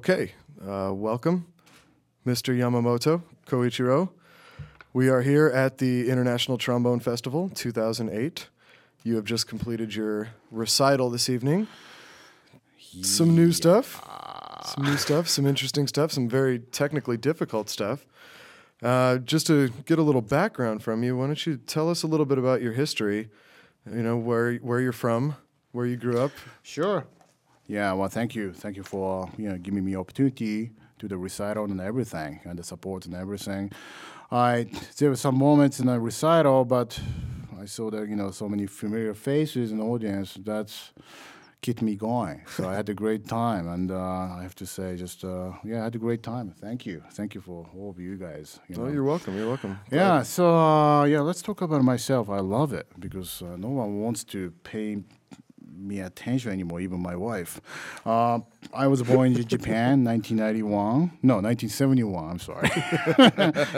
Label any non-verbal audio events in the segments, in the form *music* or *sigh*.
Okay, uh, welcome, Mr. Yamamoto Koichiro. We are here at the International Trombone Festival 2008. You have just completed your recital this evening. Some new stuff, some new stuff, some interesting stuff, some very technically difficult stuff. Uh, just to get a little background from you, why don't you tell us a little bit about your history? You know where where you're from, where you grew up. Sure. Yeah. Well, thank you. Thank you for you know giving me opportunity to the recital and everything and the support and everything. I there were some moments in the recital, but I saw that you know so many familiar faces in the audience. That's kept me going. So I had a great time, and uh, I have to say, just uh, yeah, I had a great time. Thank you, thank you for all of you guys. You Oh, know. you're welcome. You're welcome. Yeah, so uh, yeah, let's talk about myself. I love it because uh, no one wants to pay me attention anymore, even my wife. Uh, I was born in *laughs* Japan, 1991. No, 1971. I'm sorry.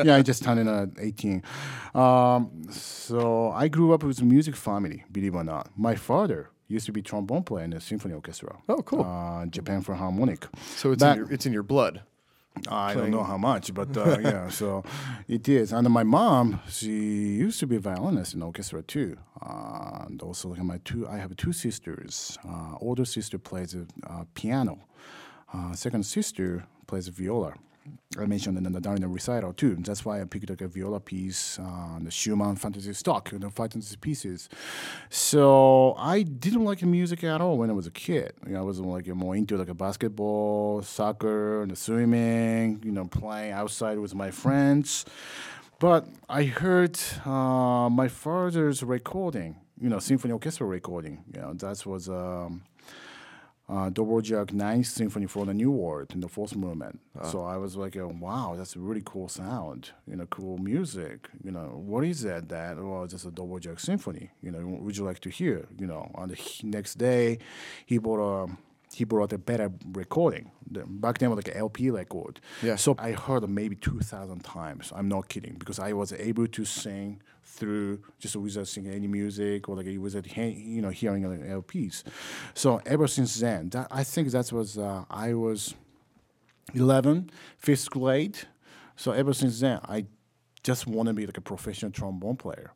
*laughs* yeah, I just turned uh, 18. Um, so I grew up with a music family, believe it or not. My father used to be trombone player in a symphony orchestra. Oh, cool. Uh, Japan Philharmonic. So it's That- in your, it's in your blood. I don't know how much, but uh, *laughs* yeah, so it is. And my mom, she used to be a violinist in orchestra too. Uh, and also, like my two, I have two sisters. Uh, older sister plays uh, piano. Uh, second sister plays viola. I mentioned in the during recital too. That's why I picked like a viola piece, uh, the Schumann fantasy stock, the fantasy pieces. So I didn't like music at all when I was a kid. You know, I was like more into like a basketball, soccer, and swimming. You know, playing outside with my friends. But I heard uh, my father's recording. You know, symphony orchestra recording. You know, that was. Um, uh, Dvorak Ninth Symphony for the New World in the fourth movement. So I was like, uh, wow, that's a really cool sound, you know, cool music. You know, what is that? That well, just a Dvorak Symphony. You know, would you like to hear? You know, on the next day, he bought a he brought a better recording. The- Back then, it was like an LP record. Yeah. So I heard maybe two thousand times. I'm not kidding because I was able to sing through just without singing any music or like without you know hearing like LPs. So ever since then, that I think that was uh, I was 11, fifth grade. So ever since then, I just want to be like a professional trombone player,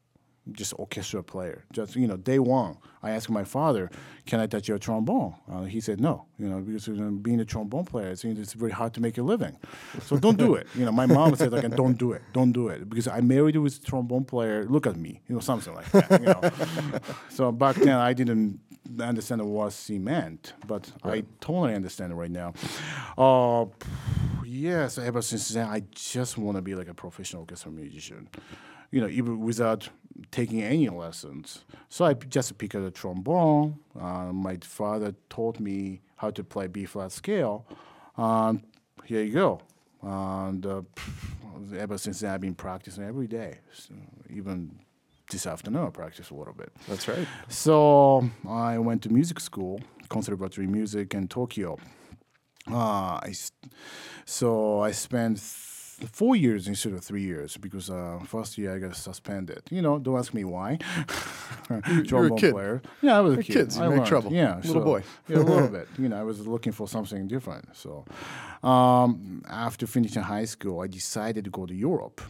just orchestra player. Just you know, day one, I asked my father, "Can I touch your trombone?" Uh, he said no. You know, because being a trombone player, it's, it's very hard to make a living. So don't do it. You know, my mom said like, "Don't do it, don't do it," because I married with a trombone player. Look at me, you know, something like that. You know. *laughs* so back then, I didn't understand what she meant, but I totally understand it right now. Uh, yes, ever since then, I just want to be like a professional orchestra musician. You know, even without taking any lessons. So I just picked up the trombone. Uh, my father taught me how to play B flat scale. Um, here you go. And uh, ever since then, I've been practicing every day. So even this afternoon, I practice a little bit. That's right. So I went to music school, conservatory music in Tokyo. Uh, I so I spent th- four years instead of three years because uh, first year I got suspended. You know, don't ask me why. You were *laughs* a kid. player. Yeah, I was a You're kid. kids, you I make learned. trouble. Yeah, Little so- boy. yeah, a little *laughs* bit. You know, I was looking for something different. So um, after finishing high school, I decided to go to Europe.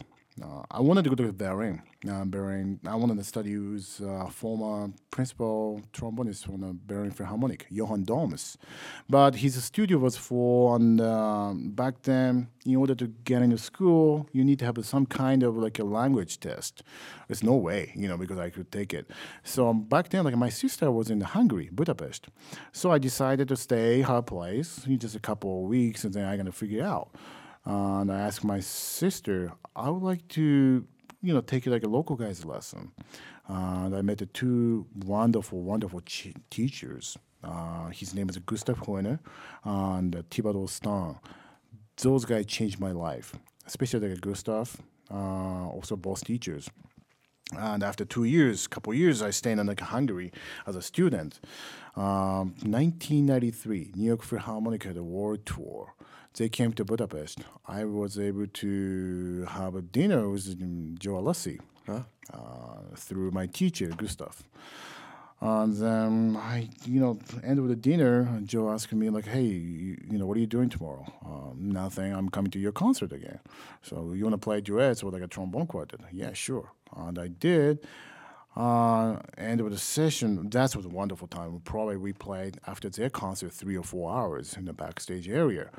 Uh, I wanted to go to Berlin. Uh, Berlin. I wanted to study with uh, former principal trombonist from the Berlin Philharmonic, Johann Domus. But his studio was full, and um back then, in order to get into school, you need to have some kind of like a language test. There's no way, you know, because I could take it. So um, back then, like my sister was in Hungary, Budapest. So I decided to stay her place just a couple of weeks, and then I'm gonna figure out. Uh, and I asked my sister, I would like to, you know, take like a local guy's lesson. Uh, and I met the two wonderful, wonderful ch- teachers. Uh, his name is Gustav Hoener and uh, Thibodeau. Those guys changed my life, especially like Gustav, uh, also both teachers. And after two years, couple years, I stayed in like Hungary as a student. Um, 1993, New York Philharmonic had a world tour. They came to Budapest. I was able to have a dinner with Joe Alessi uh, through my teacher, Gustav. And then I, you know, end of the dinner, Joe asked me like, "Hey, you, you know, what are you doing tomorrow?" Um, nothing. I'm coming to your concert again. So you want to play duets with like a trombone quartet? Yeah, sure. And I did. Uh, end of the session, that was a wonderful time. Probably we played after their concert three or four hours in the backstage area.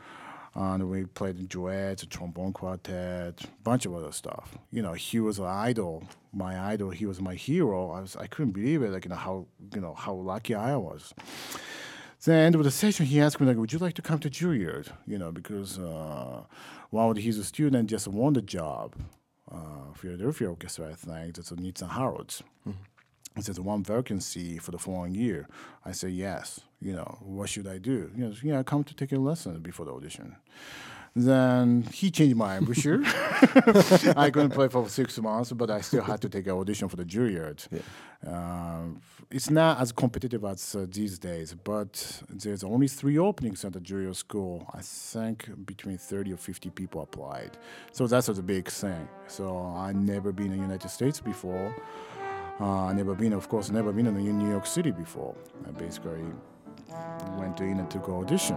And we played duets, a trombone quartet, a bunch of other stuff. You know, he was an idol, my idol. He was my hero. I was, I couldn't believe it. Like, you know how, you know how lucky I was. Then of the session, he asked me like, "Would you like to come to Juilliard?" You know, because uh, one of his students just won the job, uh, Philadelphia Orchestra, I think. That's Nitzan Haroz. Mm-hmm. There's one vacancy for the following year. I said yes. You know, what should I do? You know, yeah, come to take a lesson before the audition. Then he changed my embouchure. *laughs* I couldn't play for six months, but I still had to take an audition for the Juilliard. Yeah. Uh, it's not as competitive as uh, these days, but there's only three openings at the Juilliard school. I think between 30 or 50 people applied. So that's a big thing. So I've never been in the United States before. Uh, never been, of course, never been in New York City before. I basically went in to go audition.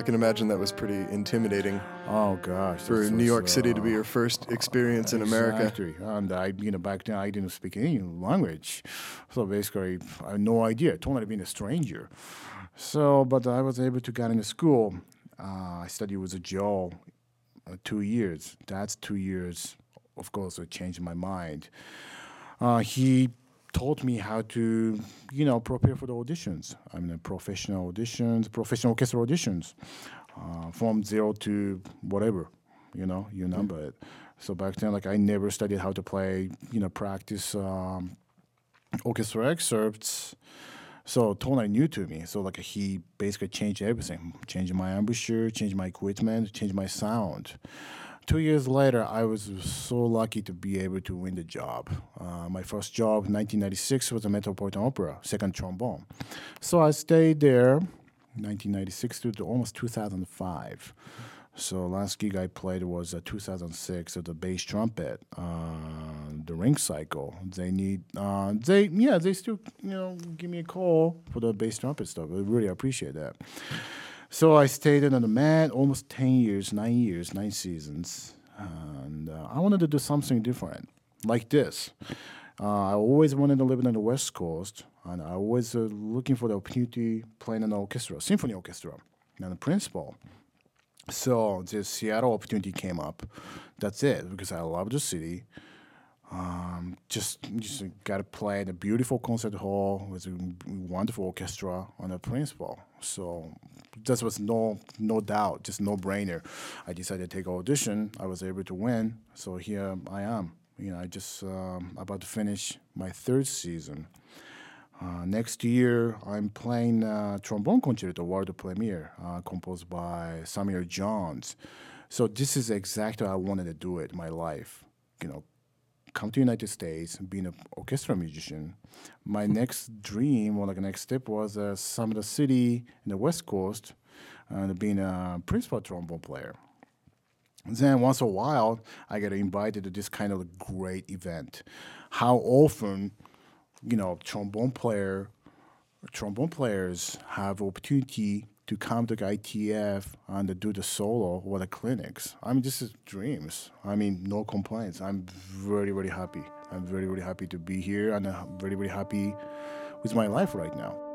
I can imagine that was pretty intimidating Oh gosh, for New York City to be uh, your first experience in America. Exactly. And I, you know, back then I didn't speak any language, so basically I had no idea. Totally being a stranger. So, but I was able to get into school. Uh, I studied with Joe uh, two years. That's two years. Of course, it changed my mind. Uh, he taught me how to, you know, prepare for the auditions. I mean, professional auditions, professional orchestra auditions, uh, from zero to whatever, you know, you number it. So back then, like, I never studied how to play, you know, practice um, orchestra excerpts. So totally new to me. So like he basically changed everything, changed my embouchure, changed my equipment, changed my sound. Two years later, I was so lucky to be able to win the job. Uh, my first job, 1996, was the Metropolitan Opera, second trombone. So I stayed there, 1996 to almost 2005. So last gig I played was uh, 2006 at the bass trumpet, uh, the Ring Cycle. They need, uh, they yeah, they still you know give me a call for the bass trumpet stuff. I really appreciate that. So I stayed in the Met almost 10 years, nine years, nine seasons, and uh, I wanted to do something different, like this. Uh, I always wanted to live in the West Coast, and I was uh, looking for the opportunity playing in an orchestra, symphony orchestra, and the principal. So the Seattle opportunity came up. That's it because I love the city. Um, just just got to play in a beautiful concert hall with a wonderful orchestra on a principal. So that was no no doubt, just no brainer. I decided to take audition. I was able to win. So here I am. You know, I just um, about to finish my third season. Uh, next year, I'm playing uh, Trombone Concerto World Premiere, uh, composed by Samuel Jones. So this is exactly how I wanted to do it my life. You know, come to United States, being an orchestra musician. My next dream, or like the next step, was uh, some of the city in the West Coast, and being a principal trombone player. Then once in a while, I get invited to this kind of great event. How often, you know, trombone player, trombone players have opportunity to come to ITF and to do the solo or the clinics. I mean, this is dreams. I mean, no complaints. I'm very, very happy. I'm very, very happy to be here and I'm very, very happy with my life right now.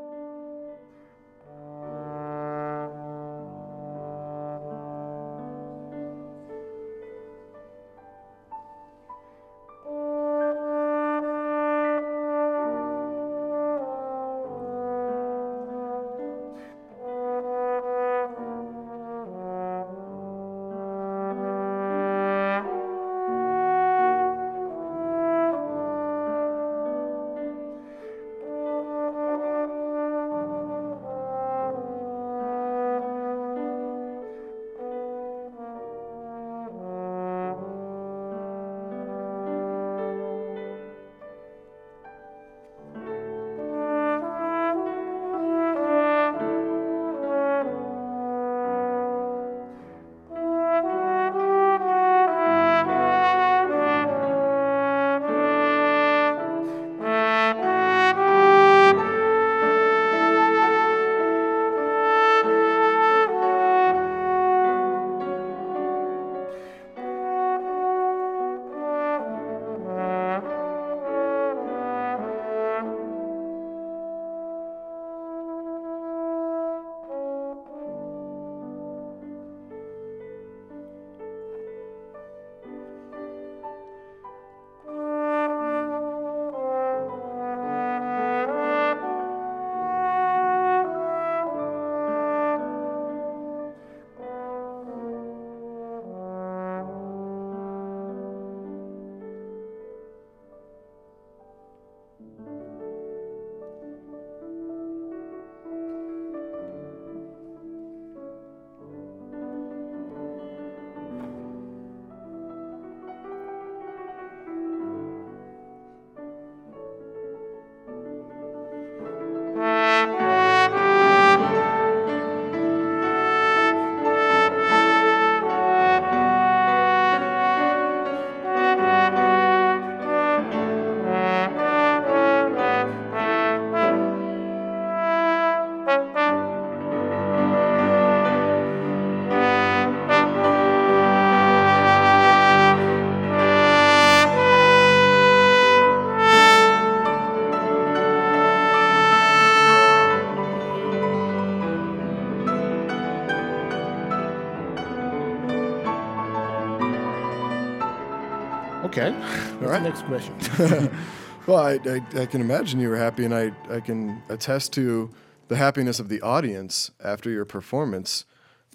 Right. next question? *laughs* *laughs* Well, I, I, I can imagine you were happy, and I, I can attest to the happiness of the audience after your performance.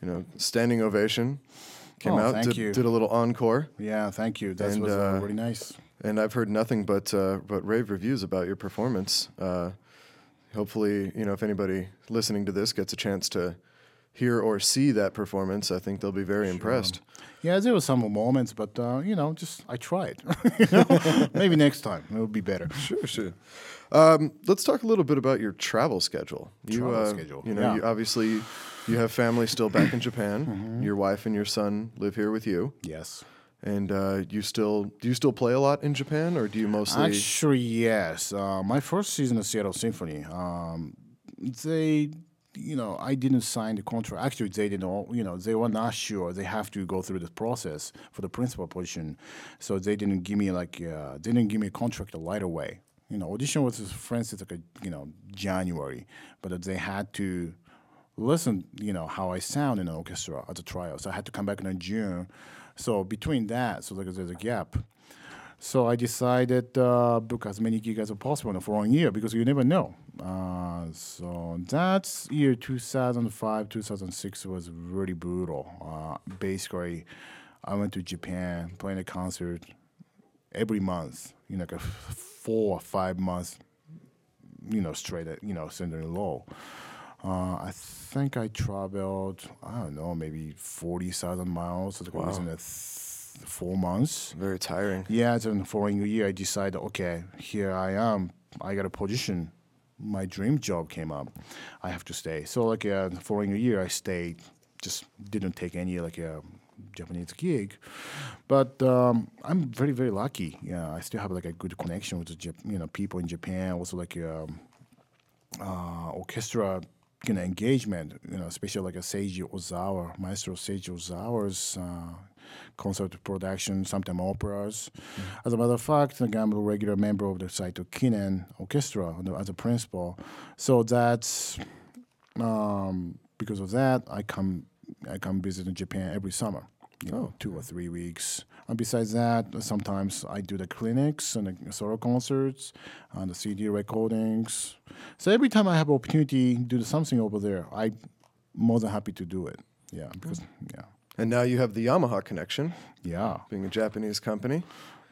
You know, standing ovation came Oh, out, thank did, you. did a little encore, yeah, thank you. That And, was uh, uh, really nice. and I've heard nothing but uh, but rave reviews about your performance. Uh, hopefully, you know, if anybody listening to this gets a chance to hear or see that performance, I think they'll be very impressed. Yeah, there were some moments, but uh, you know, just I tried. *laughs* You know? *laughs* Maybe next time it will be better. Sure, sure. Um, let's talk a little bit about your travel schedule. You, Travel uh, schedule, You know, yeah. you obviously you have family still back in *coughs* Japan. Mm-hmm. Your wife and your son live here with you, Yes. and uh, you still do you still play a lot in Japan, or do you mostly? Actually, yes. Uh, my first season of Seattle Symphony, um, they, you know, I didn't sign the contract. Actually, they didn't. all- You know, they were not sure. They have to go through the process for the principal position, so they didn't give me like uh, they didn't give me a contract right away. You know, audition was for instance like a you know January, but they had to listen, you know, how I sound in an orchestra at the trial. So I had to come back in June. So between that, so like there's a gap. So I decided uh, book as many gigs as possible in the following year because you never know. Uh, so that's year 2005, 2006 was really brutal. Uh, basically, I went to Japan, playing a concert every month, you know, like four or five months, you know, straight at, you know, center low. Uh, I think I traveled, I don't know, maybe 40,000 miles like within a th- four months. Very tiring. Yeah, so in the following year, I decided, okay, here I am. I got a position. My dream job came up. I have to stay. So like uh, the following year, I stayed. Just didn't take any like a Japanese gig, but um, I'm very very lucky. Yeah, I still have like a good connection with the Jap- you know people in Japan. Also like um, uh, orchestra you know, engagement, you know, especially like a Seiji Ozawa, Maestro Seiji Ozawa's uh, concert production, sometimes operas. As a matter of fact, I'm a regular member of the Saito Kinen Orchestra as a principal. So that's um, because of that, I come I come visit in Japan every summer. You know, two or three weeks. And besides that, sometimes I do the clinics and the solo concerts and the CD recordings. So every time I have opportunity to do something over there, I'm more than happy to do it. Yeah, because yeah, And now you have the Yamaha connection, yeah, being a Japanese company.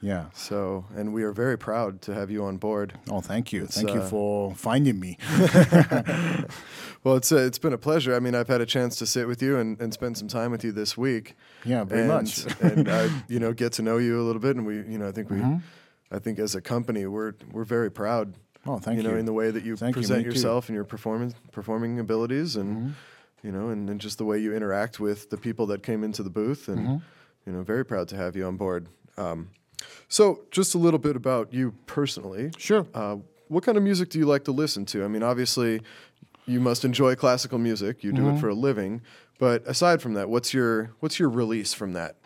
yeah. So, and we are very proud to have you on board. Oh, thank you, It's, thank you uh, for finding me. *laughs* Well, it's uh, it's been a pleasure. I mean, I've had a chance to sit with you and, and spend some time with you this week. Yeah, very and, much. *laughs* and I, you know, get to know you a little bit, and we, you know, I think we, Mm-hmm. I think as a company, we're we're very proud. Oh, thank you You know, in the way that you Thank you, present too. Mm-hmm. yourself and your performance performing abilities, and you know, and, and just the way you interact with the people that came into the booth, and Mm-hmm. you know, very proud to have you on board. Um, so, just a little bit about you personally. Sure. Uh, what kind of music do you like to listen to? I mean, obviously, you must enjoy classical music. You do Mm-hmm. it for a living. But aside from that, what's your what's your release from that?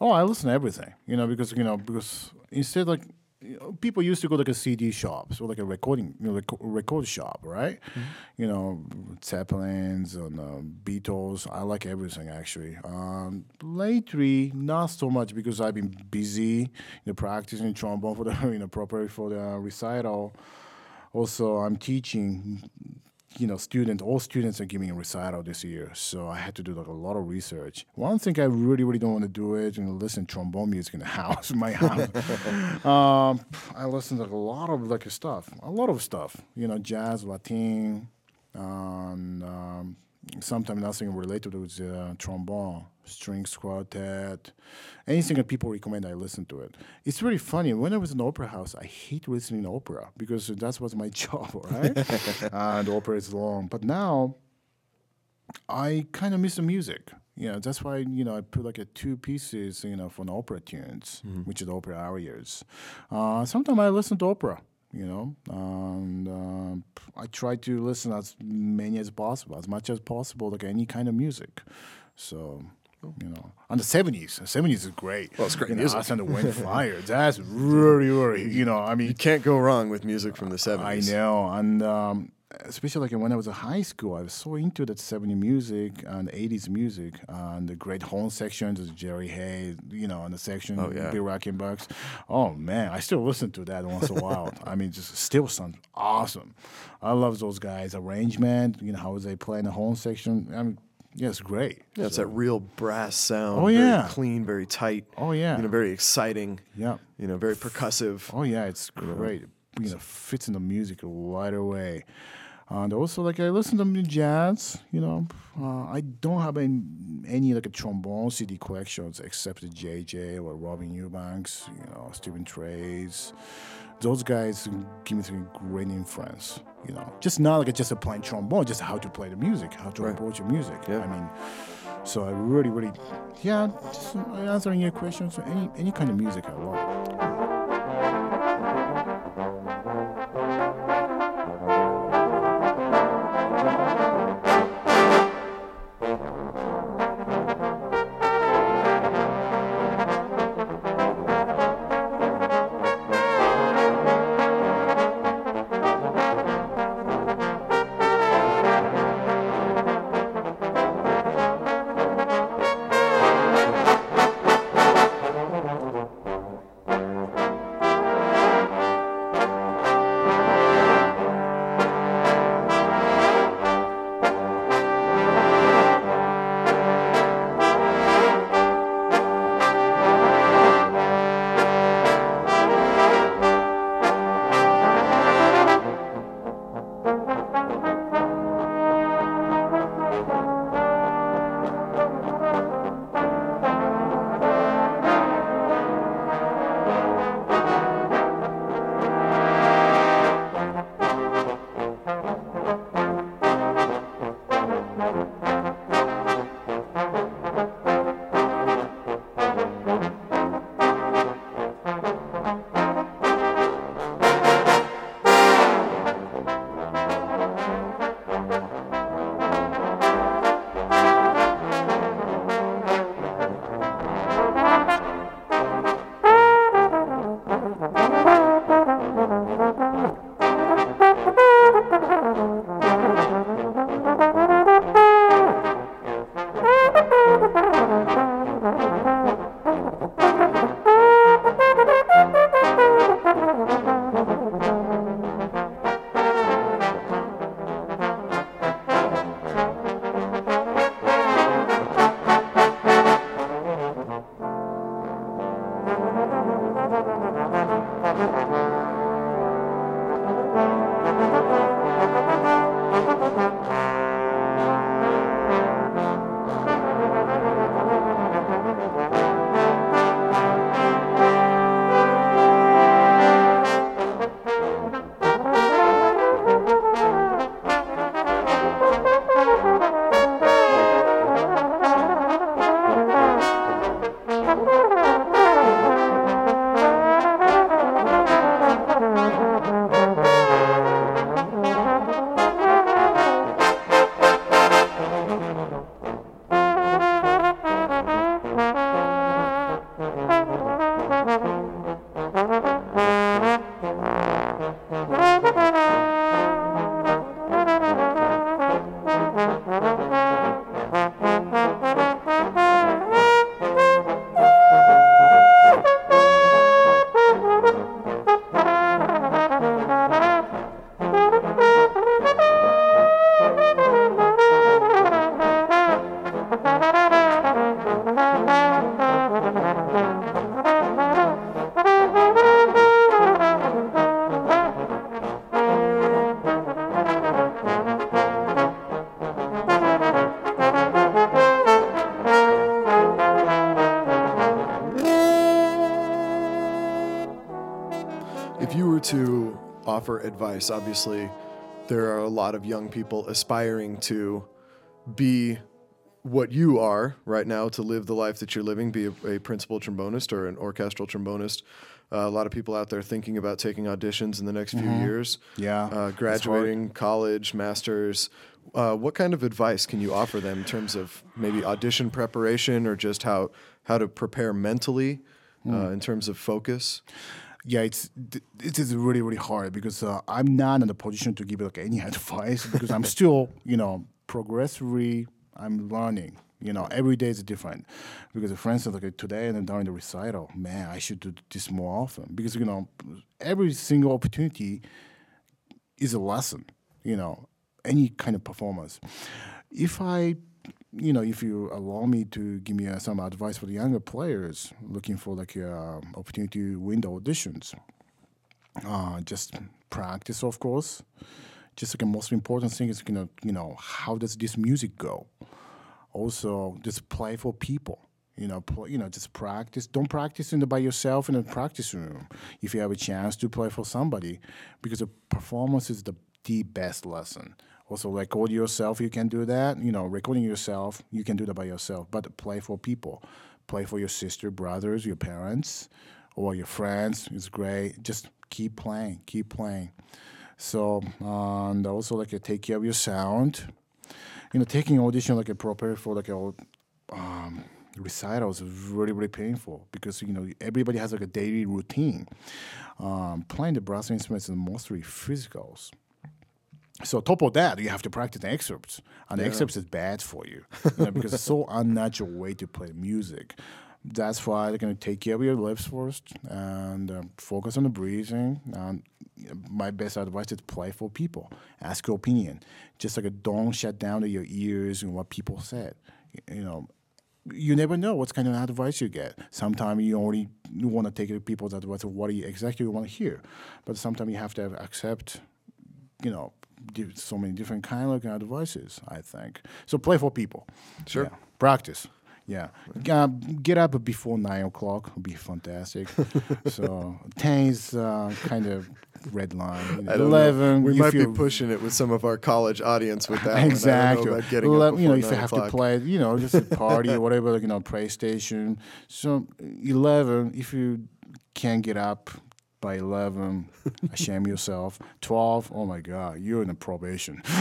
Oh, I listen to everything, you know, because you know, because instead like you know, people used to go to like a CD shop, or like a recording, you know, reco- record shop, right? You know, Zeppelins and uh, Beatles. I like everything actually. Um, lately, not so much because I've been busy, you know, practicing trombone for the *laughs* you know properly for the recital. Also, I'm teaching you know, students, all students are giving a recital this year, so I had to do like a lot of research. One thing I really, really don't want to do is you know, listen to trombone music in the *laughs* house, my house. *laughs* um, I listen to like, a lot of like stuff, a lot of stuff, you know, jazz, Latin, and um, sometimes nothing related with uh, trombone, strings quartet, anything that people recommend, I listen to it. It's really funny. When I was in opera house, I hate listening to opera because that was my *laughs* job, right? *laughs* and opera is long. But now, I kind of miss the music. Yeah, that's why you know I put like a two pieces, you know, for the opera tunes, which is opera arias. Uh, sometimes I listen to opera, you know, and um, I try to listen as many as possible, as much as possible, like any kind of music. So. You know, and the seventies, seventies is great. Well, it's great you know, music. Us and the Wind *laughs* Fire, that's really, really, you know. I mean, You can't go wrong with music from the seventies. I 70s. know, and um, especially like when I was in high school, I was so into that 70s music and 80s music and the great horn sections, of Jerry Hey's, you know, and the section, Oh, yeah. Bill Reichenbach's. Oh man, I still listen to that once in a while. I mean, just still sounds awesome. I love those guys' arrangement. You know how they play in the horn section. I mean, yeah, it's great. Yeah, it's that real brass sound. Oh, very yeah. clean, very tight. Oh, yeah. You know, very exciting. Yeah. You know, very percussive. Oh yeah, it's great. You know, fits in the music right away. And also, like I listen to jazz. You know, uh, I don't have any, any like a trombone CD collections except the JJ or Robin Eubanks. You know, Stephen Trace. Those guys give me some great influence. You know, just not like just a plain trombone, just how to play the music, how to Right. approach the music. Yeah. I mean, so I really, really, yeah. Just answering your questions. Any any kind of music I love. Offer advice, obviously there are a lot of young people aspiring to be what you are right now, to live the life that you're living, be a, a principal trombonist or an orchestral trombonist. Uh, a lot of people out there thinking about taking auditions in the next few years. Yeah, Uh, graduating, college, masters. Uh, what kind of advice can you offer them in terms of maybe audition preparation or just how, how to prepare mentally uh, in terms of focus? Yeah, it's it is really really hard because uh, I'm not in a position to give like any *laughs* advice because I'm still you know progressively I'm learning. You know, every day is different. Because for instance, like today and during the recital, man, I should do this more often because you know every single opportunity is a lesson. You know, any kind of performance. If I you know, if you allow me to give me uh, some advice for the younger players looking for like uh, opportunity to win the auditions, uh, just practice, of course. Just like the most important thing is, you know, you know, how does this music go? Also, just play for people. You know, you know, just practice. Don't practice in the, by yourself in a practice room. If you have a chance to play for somebody, because the performance is the the best lesson. Also, record yourself. You can do that. You know, recording yourself. You can do that by yourself. But play for people. Play for your sister, brothers, your parents, or your friends. It's great. Just keep playing. Keep playing. So, uh, and also like uh, take care of your sound you know, taking audition like a prepare for like a um, recitals is really really painful because you know everybody has like a daily routine. Um, playing the brass instruments is mostly physicals. So top of that, you have to practice the excerpts, and the excerpts is bad for you, you know, because it's so *laughs* unnatural way to play music. That's why they're gonna take care of your lips first and um, focus on the breathing. And my best advice is play for people, ask your opinion. Just like a don't shut down to your ears and what people said. You know, you never know what kind of advice you get. Sometimes you only want to take it to people's advice of what you exactly want to hear, but sometimes you have to accept, you know, so many different kind of devices, I think so. Play for people. Sure. Yeah. Practice. Yeah. Uh, get up before nine o'clock would be fantastic. *laughs* so ten is uh, kind of red line. You know, I don't know. Eleven. We might be pushing it with some of our college audience with that. one. Exactly. about getting up you know, if you have to play, you know, just a party or *laughs* whatever, like, you know, PlayStation. So eleven, if you can't get up by eleven, *laughs* shame yourself. Twelve, oh my God, you're in a probation. *laughs*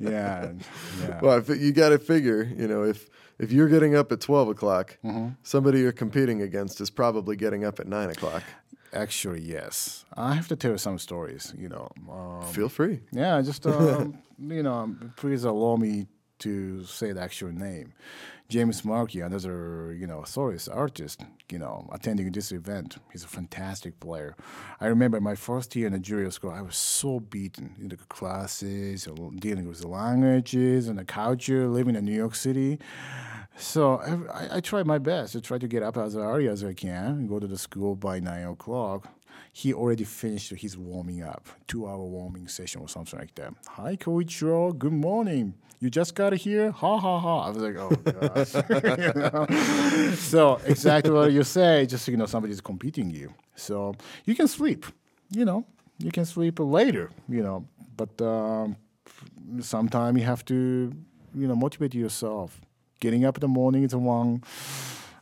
yeah, yeah. Well, if you got to figure, you know, if if you're getting up at twelve o'clock, Mm-hmm. somebody you're competing against is probably getting up at nine o'clock. Actually, yes. I have to tell you some stories. You know, um, Feel free. Yeah, just *laughs* um, you know, please allow me to say the actual name. James Markey, another you know soloist artist, you know, attending this event. He's a fantastic player. I remember my first year in Juilliard school, I was so beaten in the classes, dealing with the languages and the culture, living in New York City. So I, I, tried my best to try to get up as early as I can and go to the school by nine o'clock. He already finished his warming up, two hour warming session or something like that. Hi, Koichiro. Good morning. You just got here? Ha ha ha. I was like, oh. You *laughs* know? So exactly what you say, just you know, somebody's competing you. So you can sleep, you know, you can sleep later, you know, but um, sometimes you have to, you know, motivate yourself. Getting up in the morning is one.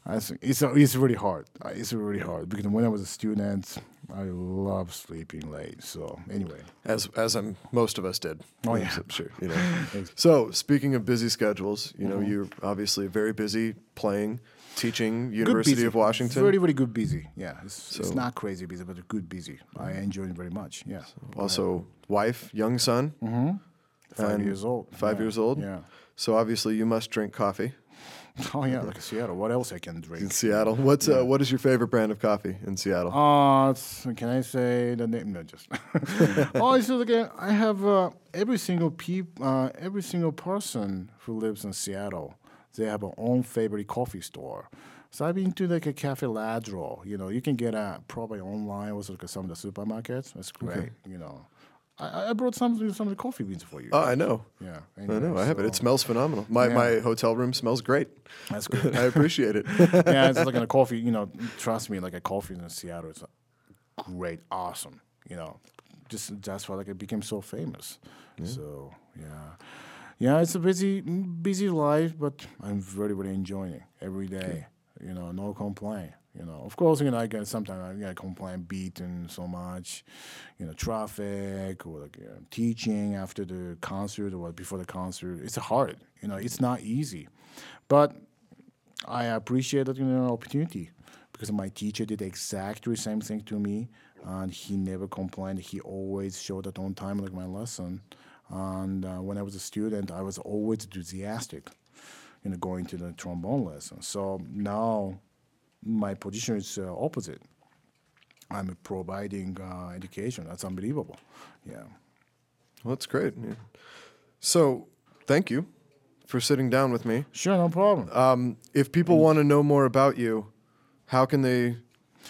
I think it's it's really hard. It's really hard because when I was a student, I love sleeping late. So anyway, as as I'm, most of us did. Oh, I'm yeah. so sure. You know. *laughs* so speaking of busy schedules, you know, Mm-hmm. you're obviously very busy playing, teaching, University of Washington. Very very good busy. Yeah, it's, it's not crazy busy, but good busy. I enjoy it very much. Yeah, also, wife, young son, five years old. five Yeah. years old. Yeah. So obviously, you must drink coffee *laughs* Oh yeah, like Seattle. What else I can drink in? Seattle. What's uh, what is your favorite brand of coffee in Seattle? Uh, can I say the name? No, just. *laughs* oh, it's just again. I have uh, every single peop, uh, every single person who lives in Seattle. They have their own favorite coffee store. So I've been to like a Cafe Ladro. You know, you can get uh, probably online or like some of the supermarkets. That's great. You know, I, I brought some some of the coffee beans for you. oh, I know. yeah, I know. Uh, I have it. It smells phenomenal. My Yeah. my hotel room smells great. That's good. *laughs* I appreciate it. *laughs* yeah, it's like in a *laughs* coffee. You know, trust me, like a coffee in Seattle is great, awesome. You know, just that's why like it became so famous. So yeah, yeah, it's a busy, busy life, but I'm very, very enjoying it every day. You know, no complaint. You know, of course, you know, I get sometimes I get complaint beaten so much, you know, traffic or like you know, teaching after the concert or before the concert. It's hard. You know, it's not easy, but I appreciate that you know opportunity because my teacher did exactly the same thing to me, and he never complained. He always showed up on time, like my lesson. And uh, when I was a student, I was always enthusiastic, you know, going to the trombone lesson. So now, my position is uh, opposite. I'm providing uh, education. That's unbelievable. Yeah. Well, that's great. Yeah. So, thank you for sitting down with me. Sure, no problem. Um, if people want to know more about you, how can they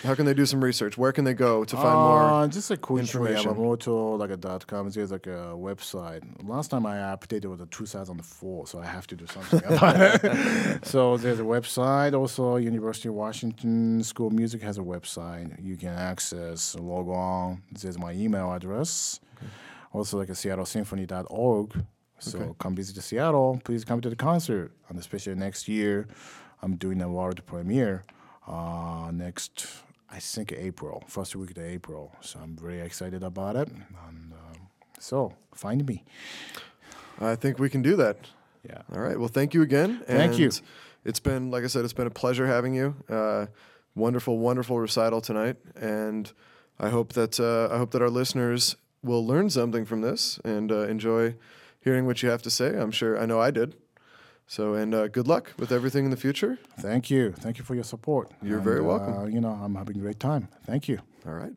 how can they do some research? Where can they go to find more? Uh, just a quick information? Yamamoto, like a dot com. There's like a website. Last time I updated was a 2004, so I have to do something about it. *laughs* so there's a website. Also, University of Washington School of Music has a website. You can access, log on. There's my email address. Also, like a SeattleSymphony.org. So Okay. come visit Seattle. Please come to the concert. And especially next year, I'm doing a world premiere uh, next, I think April, first week of April. So I'm very excited about it. And um, so find me. I think we can do that. Yeah. All right. Well, thank you again. Thank you. It's been, like I said, it's been a pleasure having you. Uh, wonderful, wonderful recital tonight, and I hope that uh, I hope that our listeners will learn something from this and uh, enjoy hearing what you have to say. I'm sure I know I did. So, and uh, good luck with everything in the future. Thank you. Thank you for your support. You're And, very uh, welcome. you know, I'm having a great time. Thank you. All right.